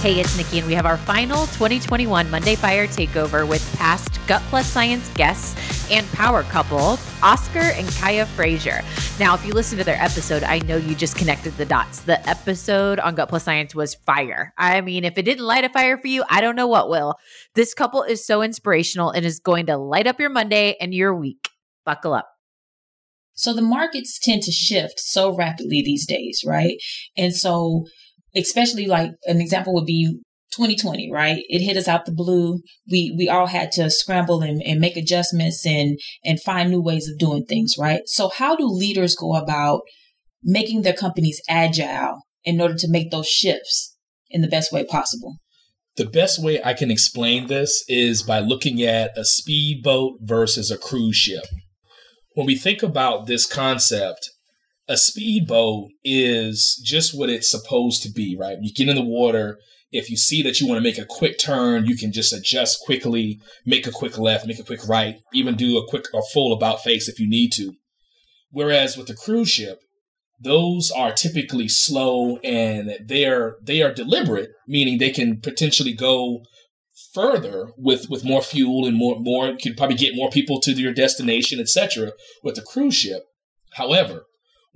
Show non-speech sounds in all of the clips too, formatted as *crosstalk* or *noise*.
Hey, it's Nikki, and we have our final 2021 Monday Fire Takeover with past Gut Plus Science guests and power couple, Oscar and Kaya Frazier. Now, if you listen to their episode, I know you just connected the dots. The episode on Gut Plus Science was fire. I mean, if it didn't light a fire for you, I don't know what will. This couple is so inspirational and is going to light up your Monday and your week. Buckle up. So the markets tend to shift so rapidly these days, right? And so, especially like an example would be 2020, right? It hit us out the blue. We we all had to scramble and, and make adjustments and and find new ways of doing things, right? So how do leaders go about making their companies agile in order to make those shifts in the best way possible? The best way I can explain this is by looking at a speedboat versus a cruise ship when we think about this concept, a speedboat is just what it's supposed to be, right? You get in the water. If you see that you want to make a quick turn, you can just adjust quickly, make a quick left, make a quick right, even do a quick or full about face if you need to. Whereas with the cruise ship, those are typically slow and they're they are deliberate, meaning they can potentially go further with with more fuel and more more could probably get more people to your destination etc with the cruise ship however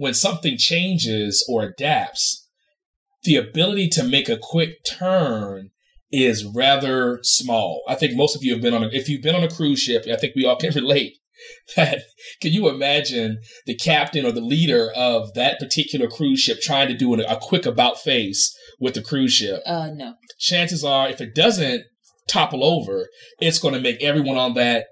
when something changes or adapts the ability to make a quick turn is rather small. I think most of you have been on a, if you've been on a cruise ship i think we all *laughs* can relate that can you imagine the captain or the leader of that particular cruise ship trying to do a quick about face with the cruise ship? Uh no. Chances are if it doesn't topple over, it's going to make everyone on that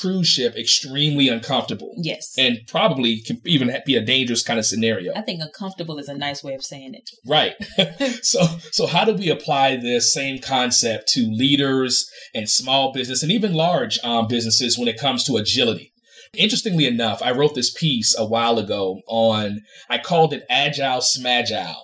cruise ship extremely uncomfortable. Yes. And probably can even be a dangerous kind of scenario. I think uncomfortable is a nice way of saying it. Right. *laughs* so so how do we apply this same concept to leaders and small business and even large um, businesses when it comes to agility? Interestingly enough, I wrote this piece a while ago on I called it agile smagile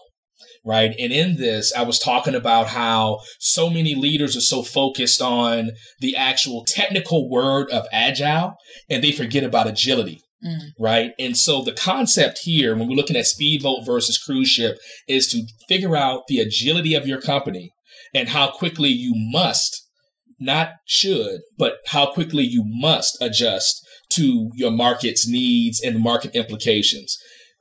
right? And in this, I was talking about how so many leaders are so focused on the actual technical word of agile and they forget about agility. Mm. Right. And so the concept here, when we're looking at speedboat versus cruise ship, is to figure out the agility of your company and how quickly you must, not should, but how quickly you must adjust to your market's needs and market implications.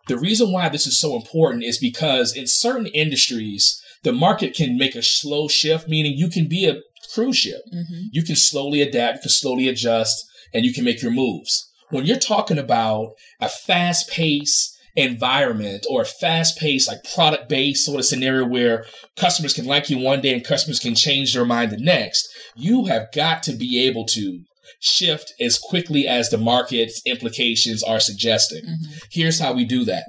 The reason why this is so important is because in certain industries, the market can make a slow shift, meaning you can be a cruise ship. Mm-hmm. You can slowly adapt, you can slowly adjust, and you can make your moves. When you're talking about a fast pace environment or a fast paced, like product based sort of scenario where customers can like you one day and customers can change their mind the next, you have got to be able to shift as quickly as the market's implications are suggesting. Mm-hmm. Here's how we do that.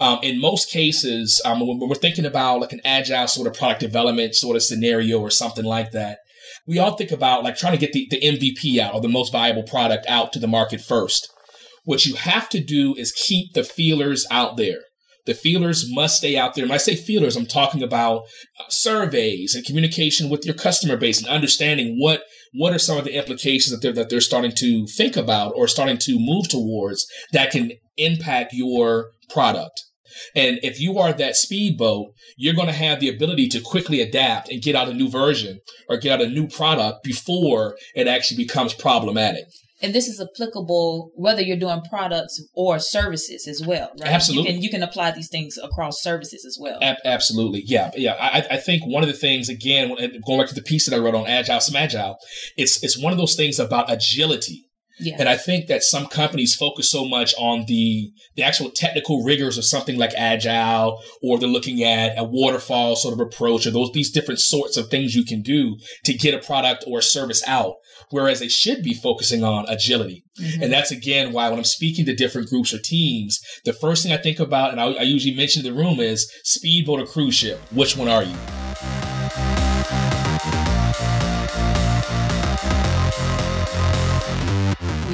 Um, in most cases, um, when we're thinking about like an agile sort of product development sort of scenario or something like that, we all think about like trying to get the, the MVP out or the most viable product out to the market first. What you have to do is keep the feelers out there. The feelers must stay out there. When I say feelers, I'm talking about uh, surveys and communication with your customer base and understanding what what are some of the implications that they're that they're starting to think about or starting to move towards that can impact your product. And if you are that speedboat, you're going to have the ability to quickly adapt and get out a new version or get out a new product before it actually becomes problematic and this is applicable whether you're doing products or services as well right? Absolutely. you can, you can apply these things across services as well. Absolutely. Yeah yeah. I, I think one of the things again going back to the piece that i wrote on agile smagile it's it's one of those things about agility yeah. And I think that some companies focus so much on the the actual technical rigors of something like agile, or they're looking at a waterfall sort of approach, or those these different sorts of things you can do to get a product or a service out whereas they should be focusing on agility. Mm-hmm. And that's again why when I'm speaking to different groups or teams, the first thing I think about, and I, I usually mention the room, is speedboat or cruise ship. Which one are you?